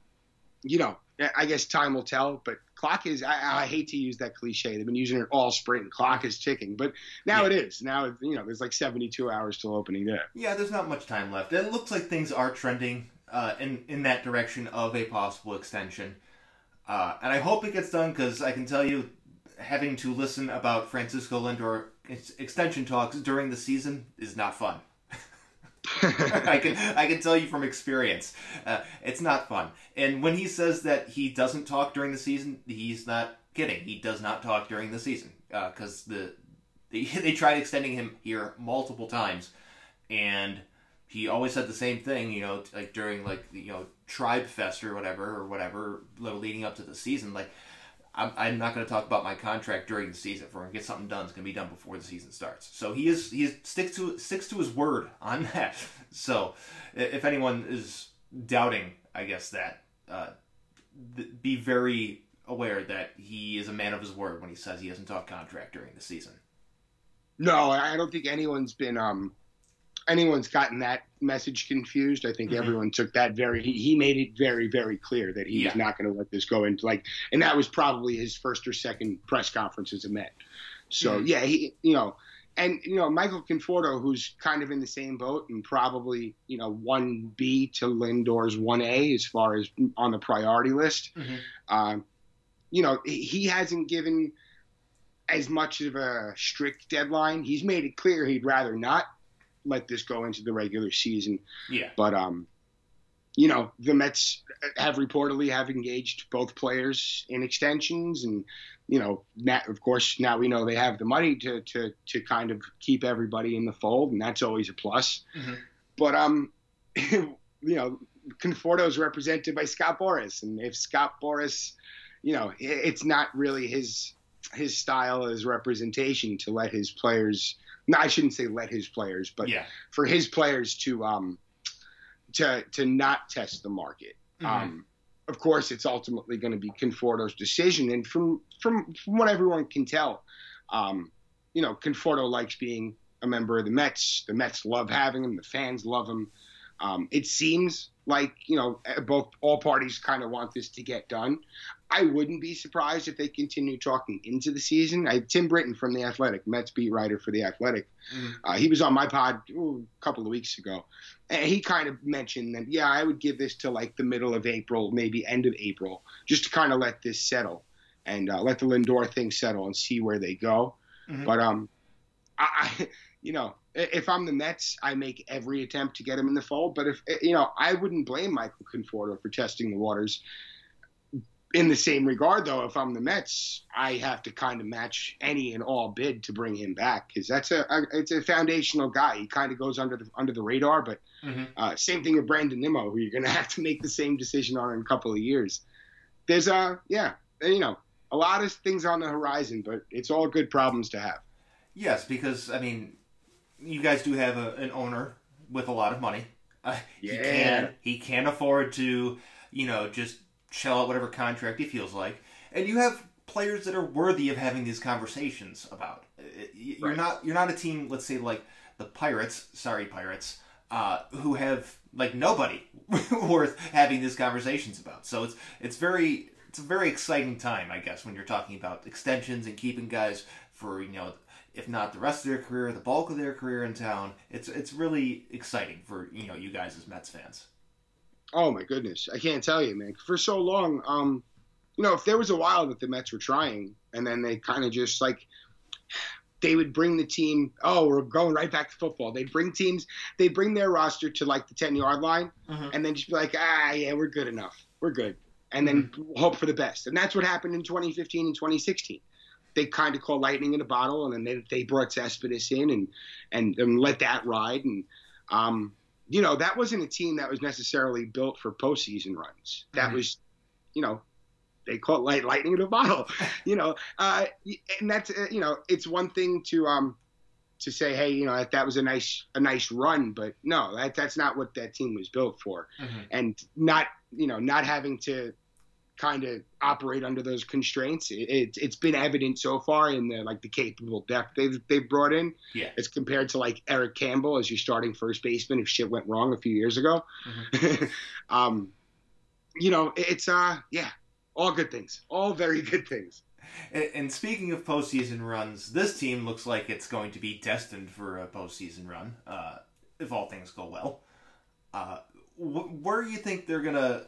you know i guess time will tell but clock is I, I, hate to use that cliche. They've been using it all spring. Clock is ticking but now yeah. it is. Now you know there's like 72 hours till opening day. Yeah there's not much time left. It looks like things are trending uh, in in that direction of a possible extension. Uh, and i hope it gets done because i can tell you having to listen about francisco lindor extension talks during the season is not fun (laughs) I can I can tell you from experience, uh, it's not fun. And when he says that he doesn't talk during the season, he's not kidding. He does not talk during the season because uh, the they, (laughs) they tried extending him here multiple times, and he always said the same thing. You know, like during like you know Tribe Fest or whatever or whatever leading up to the season, like I'm, I'm not going to talk about my contract during the season. If we're going to get something done, it's going to be done before the season starts. So he is he is, sticks to sticks to his word on that. (laughs) So if anyone is doubting, I guess that uh, th- be very aware that he is a man of his word when he says he doesn't talk contract during the season. No, I don't think anyone's been um, anyone's gotten that message confused. I think mm-hmm. everyone took that very. He, he, made it very, very clear that he yeah. was not going to let this go into like, and that was probably his first or second press conference as a Met. So mm-hmm. yeah, he, you know, and you know Michael Conforto, who's kind of in the same boat and probably you know one B to Lindor's one A as far as on the priority list. Mm-hmm. Uh, you know, he hasn't given as much of a strict deadline. He's made it clear he'd rather not let this go into the regular season. Yeah. But um, you know, the Mets have reportedly have engaged both players in extensions, and you know, now, of course, now we know they have the money to to to kind of keep everybody in the fold, and that's always a plus. Mm-hmm. But um, (laughs) you know, Conforto is represented by Scott Boras, and if Scott Boras, you know, it's not really his his style as representation to let his players no, I shouldn't say let his players, but yeah. for his players to um to to not test the market. Mm-hmm. Um, of course, it's ultimately going to be Conforto's decision, and from from from what everyone can tell, um, you know, Conforto likes being a member of the Mets. The Mets love having him. The fans love him. Um, it seems like you know both all parties kind of want this to get done. I wouldn't be surprised if they continue talking into the season. I, Tim Britton from the Athletic, Mets beat writer for the Athletic, mm. uh, he was on my pod ooh, a couple of weeks ago, and he kind of mentioned that yeah, I would give this to like the middle of April, maybe end of April, just to kind of let this settle and uh, let the Lindor thing settle and see where they go. Mm-hmm. But um, I, I (laughs) you know, if I'm the Mets, I make every attempt to get him in the fold. But if you know, I wouldn't blame Michael Conforto for testing the waters. In the same regard, though, if I'm the Mets, I have to kind of match any and all bid to bring him back because that's a, a, it's a foundational guy. He kind of goes under the under the radar, but mm-hmm. uh, same thing with Brandon Nimmo, who you're going (laughs) to have to make the same decision on in a couple of years. There's a yeah, you know, a lot of things on the horizon, but it's all good problems to have. Yes, because I mean, you guys do have a, an owner with a lot of money. Uh, yeah. He can he can afford to, you know, just shell out whatever contract he feels like, and you have players that are worthy of having these conversations about. Uh, you're right. not you're not a team, let's say like the Pirates. Sorry, Pirates, uh, who have like nobody (laughs) worth having these conversations about. So it's it's very it's a very exciting time, I guess, when you're talking about extensions and keeping guys for you know if not the rest of their career, the bulk of their career in town. It's it's really exciting for you know you guys as Mets fans. Oh my goodness, I can't tell you, man. For so long, um, you know, if there was a while that the Mets were trying, and then they kind of just like they would bring the team. Oh, we're going right back to football. They'd bring teams. They bring their roster to like the ten yard line, mm-hmm. and then just be like, ah, yeah, we're good enough. We're good, and then mm-hmm. hope for the best. And that's what happened in 2015 and 2016. They kind of called lightning in a bottle, and then they, they brought Cespedes in and, and and let that ride. And um, you know, that wasn't a team that was necessarily built for postseason runs. That mm-hmm. was, you know, they call light lightning in a bottle, (laughs) you know. Uh, and that's uh, you know, it's one thing to um to say, hey, you know, that, that was a nice a nice run, but no, that that's not what that team was built for, mm-hmm. and not you know not having to kind of operate under those constraints. It, it, has been evident so far in the like the capable depth they've they've brought in. Yeah. As compared to like Eric Campbell as your starting first baseman if shit went wrong a few years ago. Mm-hmm. (laughs) um, you know, it's uh yeah, all good things. All very good things. And speaking of postseason runs, this team looks like it's going to be destined for a postseason run, uh, if all things go well. Uh, wh- where do you think they're gonna,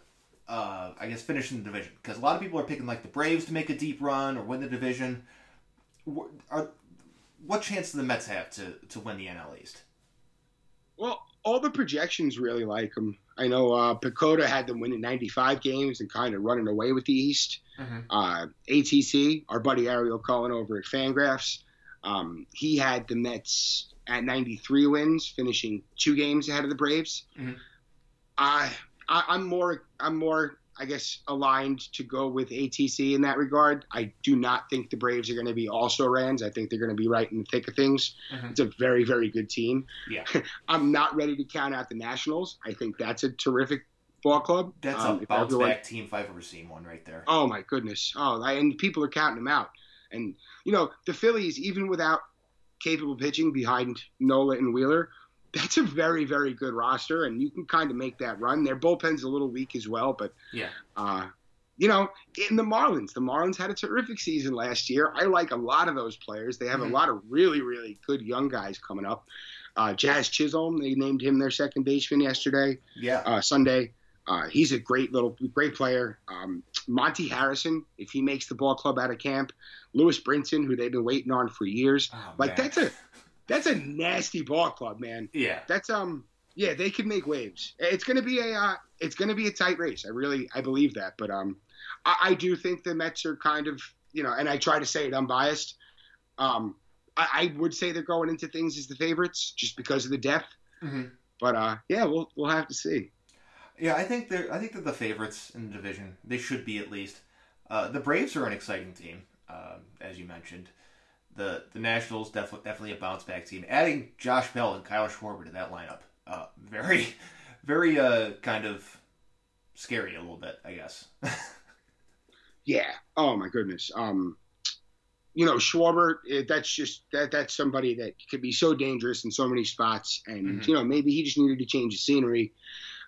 uh, I guess, finish in the division? Because a lot of people are picking like the Braves to make a deep run or win the division. Are, what chance do the Mets have to to win the NL East? Well, all the projections really like them. I know uh, PECOTA had them winning 95 games and kind of running away with the East. Mm-hmm. Uh, ATC, our buddy Ariel Cohen over at Fangraphs, um, he had the Mets at 93 wins, finishing two games ahead of the Braves. Mm-hmm. I, I, I'm more, I'm more I guess, aligned to go with ATC in that regard. I do not think the Braves are going to be also Rans. I think they're going to be right in the thick of things. Mm-hmm. It's a very, very good team. Yeah. (laughs) I'm not ready to count out the Nationals. I think that's a terrific ball club. That's um, a bounce everyone... back team if I've ever seen one right there. Oh my goodness. Oh, and people are counting them out. And you know the Phillies, even without capable pitching behind Nola and Wheeler, that's a very very good roster, and you can kind of make that run. Their bullpen's a little weak as well, but yeah. Uh, you know, in the Marlins, the Marlins had a terrific season last year. I like a lot of those players. They have mm-hmm. a lot of really, really good young guys coming up. Uh, Jazz Chisholm, they named him their second baseman yesterday. Yeah. Uh, Sunday. Uh, he's a great little, great player. Um, Monte Harrison, if he makes the ball club out of camp. Lewis Brinson, who they've been waiting on for years. Oh, like man. that's a that's a nasty ball club, man. Yeah. That's um yeah, they could make waves. It's gonna be a uh, it's gonna be a tight race. I really I believe that. But um I, I do think the Mets are kind of you know, and I try to say it unbiased. Um I, I would say they're going into things as the favorites just because of the depth. Mm-hmm. But uh yeah, we'll we'll have to see. Yeah, I think they're I think they're the favorites in the division. They should be at least. Uh, the Braves are an exciting team, uh, as you mentioned the the Nationals definitely definitely a bounce back team. Adding Josh Bell and Kyle Schwarber to that lineup, uh, very (laughs) very uh, kind of scary a little bit, I guess. (laughs) yeah. Oh my goodness. Um, you know, Schwarber, eh, that's just that that's somebody that could be so dangerous in so many spots, and mm-hmm. you know maybe he just needed to change the scenery.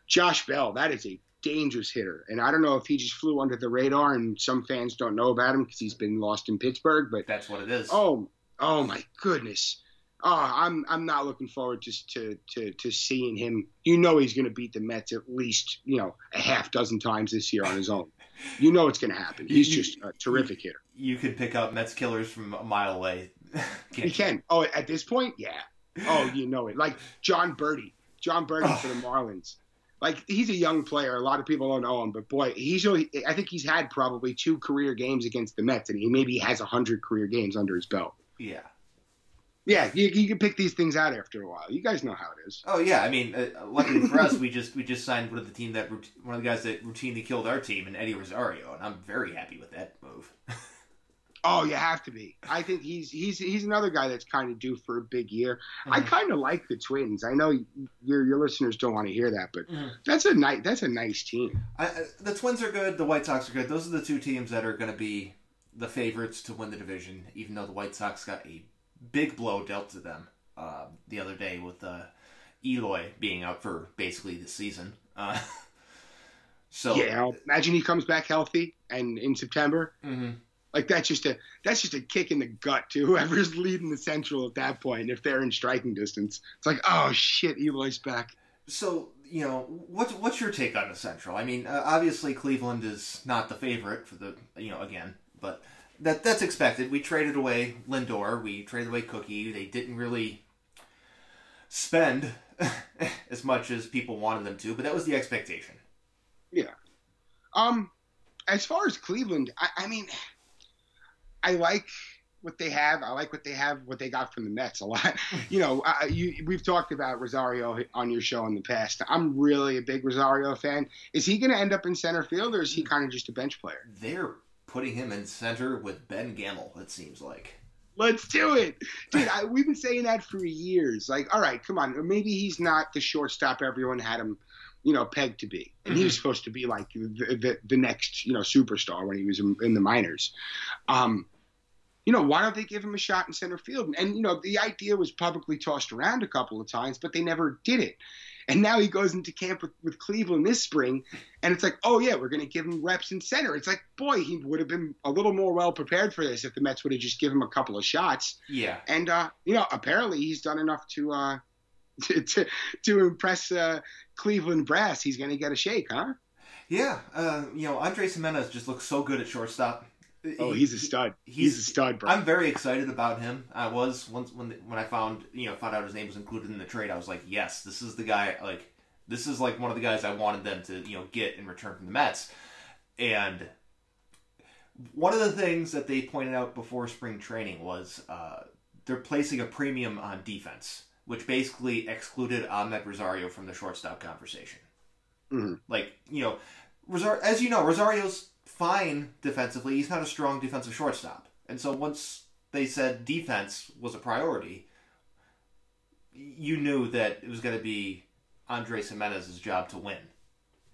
Josh Bell, that is a dangerous hitter. And I don't know if he just flew under the radar and some fans don't know about him because he's been lost in Pittsburgh, but that's what it is. Oh, oh my goodness. Oh, I'm I'm not looking forward to to to, to seeing him. You know he's going to beat the Mets at least you know a half dozen times this year on his own. (laughs) You know it's going to happen. He's you, just a terrific you, hitter. You could pick up Mets killers from a mile away. (laughs) he you? can. Oh, at this point, yeah. Oh, you know it. Like Jon Berti. Jon Berti oh. for the oh. Marlins like he's a young player. A lot of people don't know him, but boy, he's really, I think he's had probably two career games against the Mets, and he maybe has hundred career games under his belt. Yeah. Yeah, you, you can pick these things out after a while. You guys know how it is. Oh yeah, I mean, uh, luckily for us, we just we just signed one of the team that one of the guys that routinely killed our team, and Eddie Rosario, and I'm very happy with that move. (laughs) Oh, you have to be. I think he's he's he's another guy that's kind of due for a big year. Mm-hmm. I kind of like the Twins. I know your your listeners don't want to hear that, but mm-hmm. that's a nice that's a nice team. I, the Twins are good. The White Sox are good. Those are the two teams that are going to be the favorites to win the division. Even though the White Sox got a big blow dealt to them uh, the other day with uh, Eloy being out for basically the season. Uh, (laughs) so yeah, imagine he comes back healthy and in September. Mm-hmm like that's just a that's just a kick in the gut to whoever's (laughs) leading the Central at that point. If they're in striking distance, it's like, oh shit, Eloy's back. So you know, what's what's your take on the Central? I mean, uh, obviously Cleveland is not the favorite for the you know again, but that that's expected. We traded away Lindor, we traded away Cookie. They didn't really spend (laughs) as much as people wanted them to, but that was the expectation. Yeah. Um, as far as Cleveland, I, I mean, I like what they have. I like what they have, what they got from the Mets a lot. (laughs) you know, I, you, we've talked about Rosario on your show in the past. I'm really a big Rosario fan. Is he going to end up in center field, or is he kind of just a bench player? They're putting him in center with Ben Gamel. It seems like. Let's do it, dude. I, we've been saying that for years. Like, all right, come on. Maybe he's not the shortstop everyone had him you know, pegged to be. And he was mm-hmm. supposed to be like the, the, the, next, you know, superstar when he was in, in the minors. Um, you know, why don't they give him a shot in center field? And, and, you know, the idea was publicly tossed around a couple of times, but they never did it. And now he goes into camp with, with Cleveland this spring, and it's like, oh, yeah, we're going to give him reps in center. It's like, boy, he would have been a little more well prepared for this if the Mets would have just given him a couple of shots. Yeah. And, uh, you know, apparently he's done enough to, uh, (laughs) to, to, to impress uh, Cleveland brass. He's going to get a shake, huh? Yeah. Uh, you know, Andre Gimenez just looks so good at shortstop. Oh, he's a stud. He's, he's a stud, bro. I'm very excited about him. I was once when when I found you know found out his name was included in the trade. I was like, yes, this is the guy. Like, this is like one of the guys I wanted them to you know get in return from the Mets. And one of the things that they pointed out before spring training was uh, they're placing a premium on defense, which basically excluded Amed Rosario from the shortstop conversation. Mm-hmm. Like you know, Rosario, as you know, Rosario's fine defensively. He's not a strong defensive shortstop. And so once they said defense was a priority, you knew that it was going to be Andres Gimenez's job to win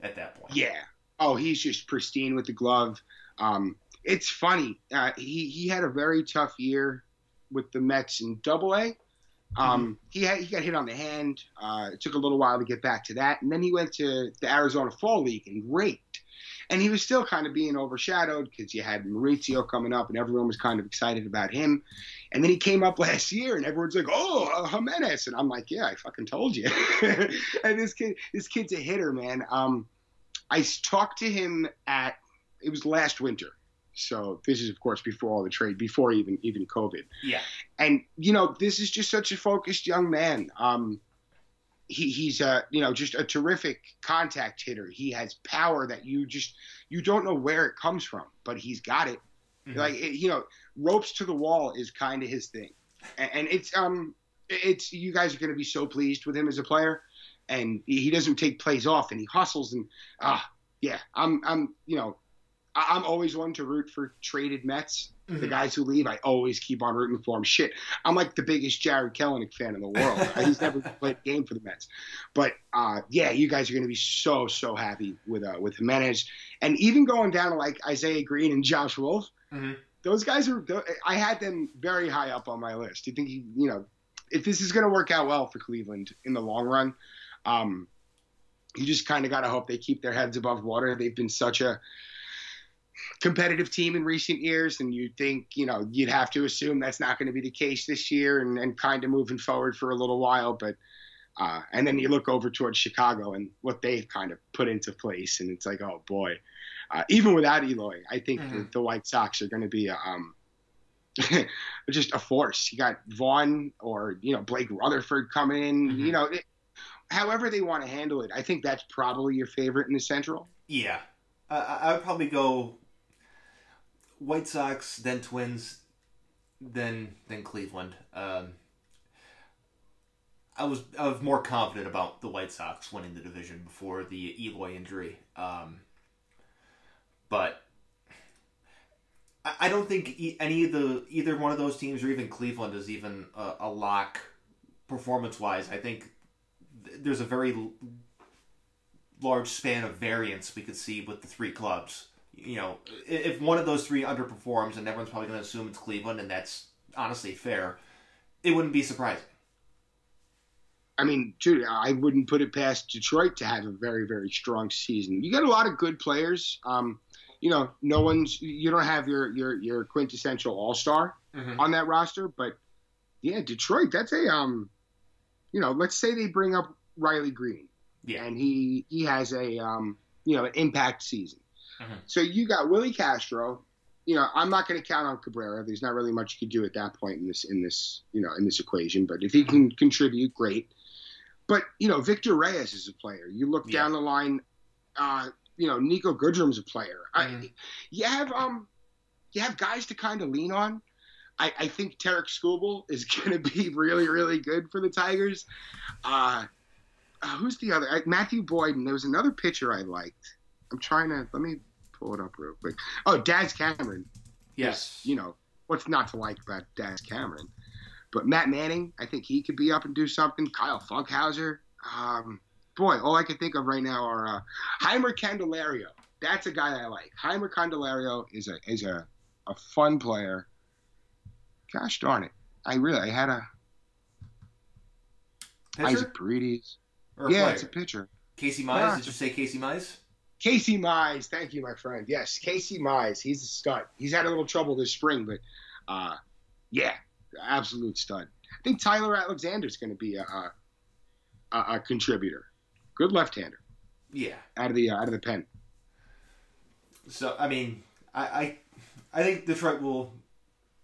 at that point. Yeah. Oh, he's just pristine with the glove. Um, it's funny. Uh, he he had a very tough year with the Mets in Double A. Um, mm-hmm. he had, he got hit on the hand. Uh, it took a little while to get back to that, and then he went to the Arizona Fall League and raked and he was still kind of being overshadowed because you had Mauricio coming up, and everyone was kind of excited about him. And then he came up (laughs) last year, and everyone's like, "Oh, uh, Gimenez," and I'm like, "Yeah, I fucking told you." (laughs) and this kid, this kid's a hitter, man. Um, I talked to him at it was last winter. So this is, of course, before all the trade, before even even COVID. Yeah. And you know, this is just such a focused young man. Um, he, he's a you know just a terrific contact hitter. He has power that you just you don't know where it comes from, but he's got it. Mm-hmm. Like it, you know, ropes to the wall is kind of his thing, and, and, it's um it's you guys are going to be so pleased with him as a player, and he doesn't take plays off and he hustles and ah uh, yeah I'm I'm you know I'm always one to root for traded Mets. Mm-hmm. The guys who leave, I always keep on rooting for them. Shit, I'm like the biggest Jarred Kelenic fan in the world. (laughs) He's never played a game for the Mets, but uh, yeah, you guys are going to be so so happy with uh, with Gimenez, and even going down to like Isaiah Greene and Josh Wolf. Mm-hmm. Those guys are. I had them very high up on my list. Do you think you you know if this is going to work out well for Cleveland in the long run? Um, you just kind of got to hope they keep their heads above water. They've been such a competitive team in recent years, and you think, you know, you'd have to assume that's not going to be the case this year and, and kind of moving forward for a little while. But, uh, and then you look over towards Chicago and what they've kind of put into place, and it's like, oh boy. Uh, even without Eloy, I think mm-hmm. the, the, White Sox are going to be um, (laughs) just a force. You got Vaughn or, you know, Blake Rutherford coming in, mm-hmm. you know, it, however they want to handle it. I think that's probably your favorite in the Central. Yeah. Uh, I would probably go White Sox, then Twins, then then Cleveland. Um, I was I was more confident about the White Sox winning the division before the Eloy injury, um, but I, I don't think any of the either one of those teams or even Cleveland is even a, a lock performance wise. I think there's a very large span of variance we could see with the three clubs you know, if one of those three underperforms, and everyone's probably going to assume it's Cleveland, and that's honestly fair, it wouldn't be surprising. I mean, dude, I wouldn't put it past Detroit to have a very, very strong season. You got a lot of good players. Um, you know, no one's you don't have your your your quintessential all star mm-hmm. on that roster, but yeah, Detroit, that's a um, you know, let's say they bring up Riley Greene. Yeah. and he he has a um, you know an impact season. Mhm. So you got Willi Castro. You know, I'm not going to count on Cabrera. There's not really much you could do at that point in this in this you know in this equation. But if he can contribute, great. But you know, Victor Reyes is a player. You look Yeah. down the line. Uh, you know, Niko Goodrum's a player. Mhm. I, you have um, you have guys to kind of lean on. I, I think Tarik Skubal is (laughs) going to be really, really good for the Tigers. Uh, uh, who's the other? Uh, Matthew Boyd, and there was another pitcher I liked. I'm trying to let me pull it up real quick. Oh, Daz Cameron. Yes. You know what's not to like about Daz Cameron, but Matt Manning, I think he could be up and do something. Kyle Funkhouser. Um, boy, all I can think of right now are uh, Jeimer Candelario. That's a guy I like. Jeimer Candelario is a is a, a fun player. Gosh darn it! I really I had a Pitcher Isaac Paredes. Yeah, player? it's a pitcher. Casey Mize. Yeah, Did you say Casey Mize? Casey Mize, thank you, my friend. Yes, Casey Mize, he's a stud. He's had a little trouble this spring, but uh, yeah, absolute stud. I think Tyler Alexander's going to be a, a, a, contributor. Good left-hander Yeah. out of the uh, out of the pen. So I mean, I I, I think Detroit will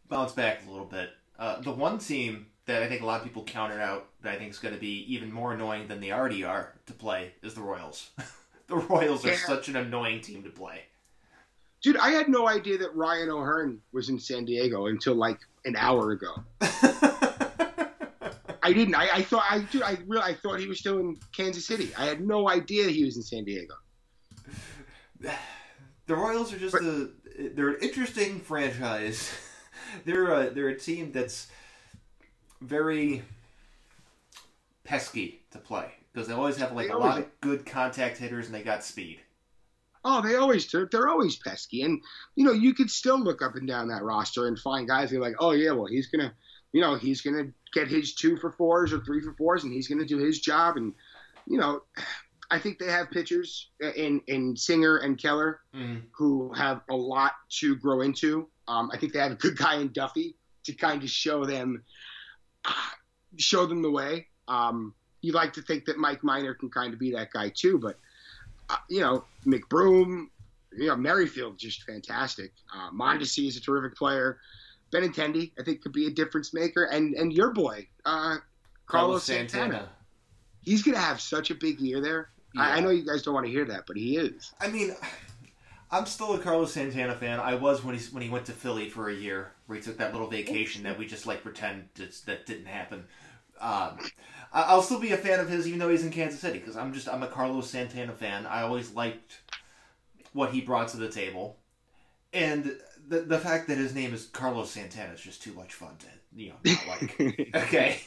bounce back a little bit. Uh, the one team that I think a lot of people counted out that I think is going to be even more annoying than they already are to play is the Royals. (laughs) the Royals are Yeah. such an annoying team to play. Dude, I had no idea that Ryan O'Hearn was in San Diego until like an hour ago. (laughs) I didn't. I, I thought I dude, I really I thought he was still in Kansas City. I had no idea he was in San Diego. (sighs) the Royals are just But- a they're an interesting franchise. (laughs) they're a, they're a team that's very pesky to play because they always have like They a lot of good contact hitters and they got speed. Oh, they always do. They're always pesky, and you know you could still look up and down that roster and find guys who are like, oh yeah, well he's gonna, you know, he's gonna get his two for fours or three for fours, and he's gonna do his job, and you know, I think they have pitchers in in Singer and Keller Mm. who have a lot to grow into. Um, I think they have a good guy in Duffy to kind of show them, show them the way. Um, you like to think that Mike Minor can kind of be that guy too, but uh, you know McBroom, you know Merrifield just fantastic. Uh, Mondesi is a terrific player. Benintendi, I think, could be a difference maker, and and your boy uh, Carlos Santana. He's gonna have such a big year there. I, I know you guys don't want to hear that, but he is. I mean, I'm still a Carlos Santana fan. I was when he when he went to Philly for a year, where he took that little vacation that we just like pretend that didn't happen. Um, I'll still be a fan of his, even though he's in Kansas City, because I'm just I'm a Carlos Santana fan. I always liked what he brought to the table, and the the fact that his name is Carlos Santana is just too much fun to you know not like. (laughs) okay.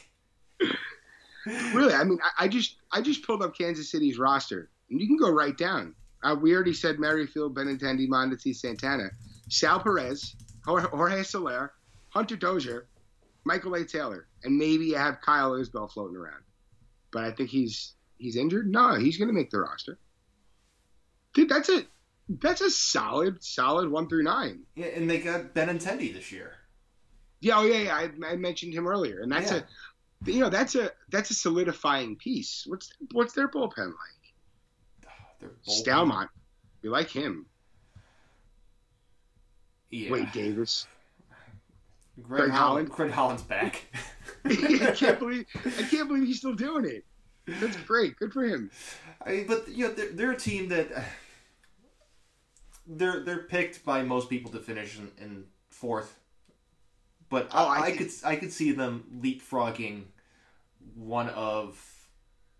really, I mean, I, I just I just pulled up Kansas City's roster, and you can go right down. Uh, we already said Merrifield, Benintendi, Mondesi, Santana, Sal Perez, Jorge Jorge Soler, Hunter Dozier, Michael A. Taylor, and maybe you have Kyle Isbel floating around. But I think he's he's injured. No, he's going to make the roster. Dude, that's a that's a solid solid one through nine. Yeah, and they got Benintendi this year. Yeah, oh yeah, yeah. I, I mentioned him earlier, and that's Yeah. a you know that's a that's a solidifying piece. What's what's their bullpen like? (sighs) They're Staumont, we like him. Yeah. Wade Davis. Greg, Greg Holland. Holland. Greg Holland's back. (laughs) (laughs) I can't believe I can't believe he's still doing it. That's great. Good for him. I mean, but you know, they're, they're a team that uh, (sighs) they're they're picked by most people to finish in, in fourth. But Oh, I, I could I could see them leapfrogging one of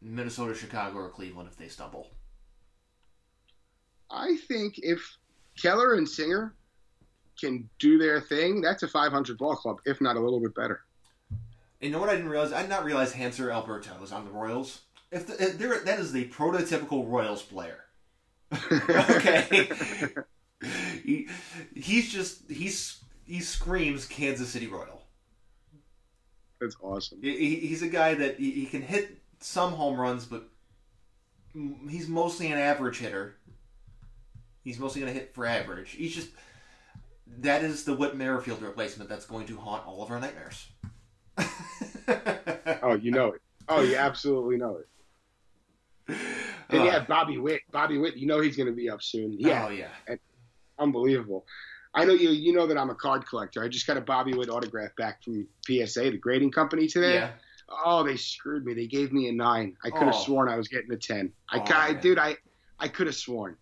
Minnesota, Chicago, or Cleveland if they stumble. I think if Keller and Singer can do their thing, that's a 500 ball club, if not a little bit better. You know what I didn't realize? I did not realize Hanser Alberto was on the Royals. If, the, if they're, that is the prototypical Royals player. (laughs) okay. (laughs) he, he's just he's he screams Kansas City Royal. That's awesome. He- he's a guy that he, he can hit some home runs, but he's mostly an average hitter. He's mostly going to hit for average. He's just that is the Whit Merrifield replacement that's going to haunt all of our nightmares. (laughs) Oh, you know it. Oh, you absolutely know it. And uh, yeah, Bobby Witt. Bobby Witt, you know he's going to be up soon. Yeah. Oh yeah. And unbelievable. I know you. You know that I'm a card collector. I just got a Bobby Witt autograph back from PSA, the grading company today. Yeah. Oh, they screwed me. They gave me a nine. I could have oh. sworn I was getting a ten. I, oh, dude, I, I could have sworn.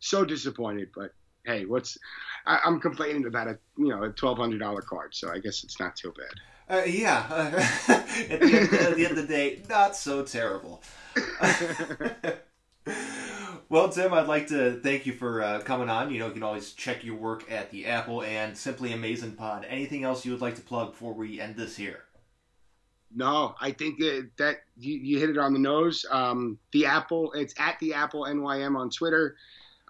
So disappointed, but hey, what's? I, am complaining about a you know a twelve hundred dollar card, so I guess it's not too bad. Uh, yeah, (laughs) at, the end, at the end of the day, not so terrible. (laughs) well, Tim, I'd like to thank you for uh, coming on. You know, you can always check your work at the Apple and Simply Amazing Pod. Anything else you would like to plug before we end this here? No, I think that, that you, you, hit it on the nose. Um, the Apple, it's at the Apple NYM on Twitter.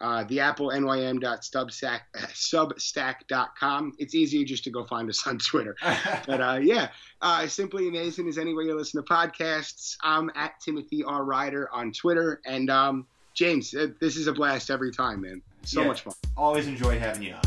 Uh, the Apple NYM.substack.com. (laughs) It's easier just to go find us on (laughs) Twitter. (laughs) but uh, yeah, uh, Simply Amazing is anywhere you listen to podcasts. I'm at Timothy R. Ryder on Twitter. And um, James, uh, this is a blast every time, man. So yeah, much fun. Always enjoy having you on.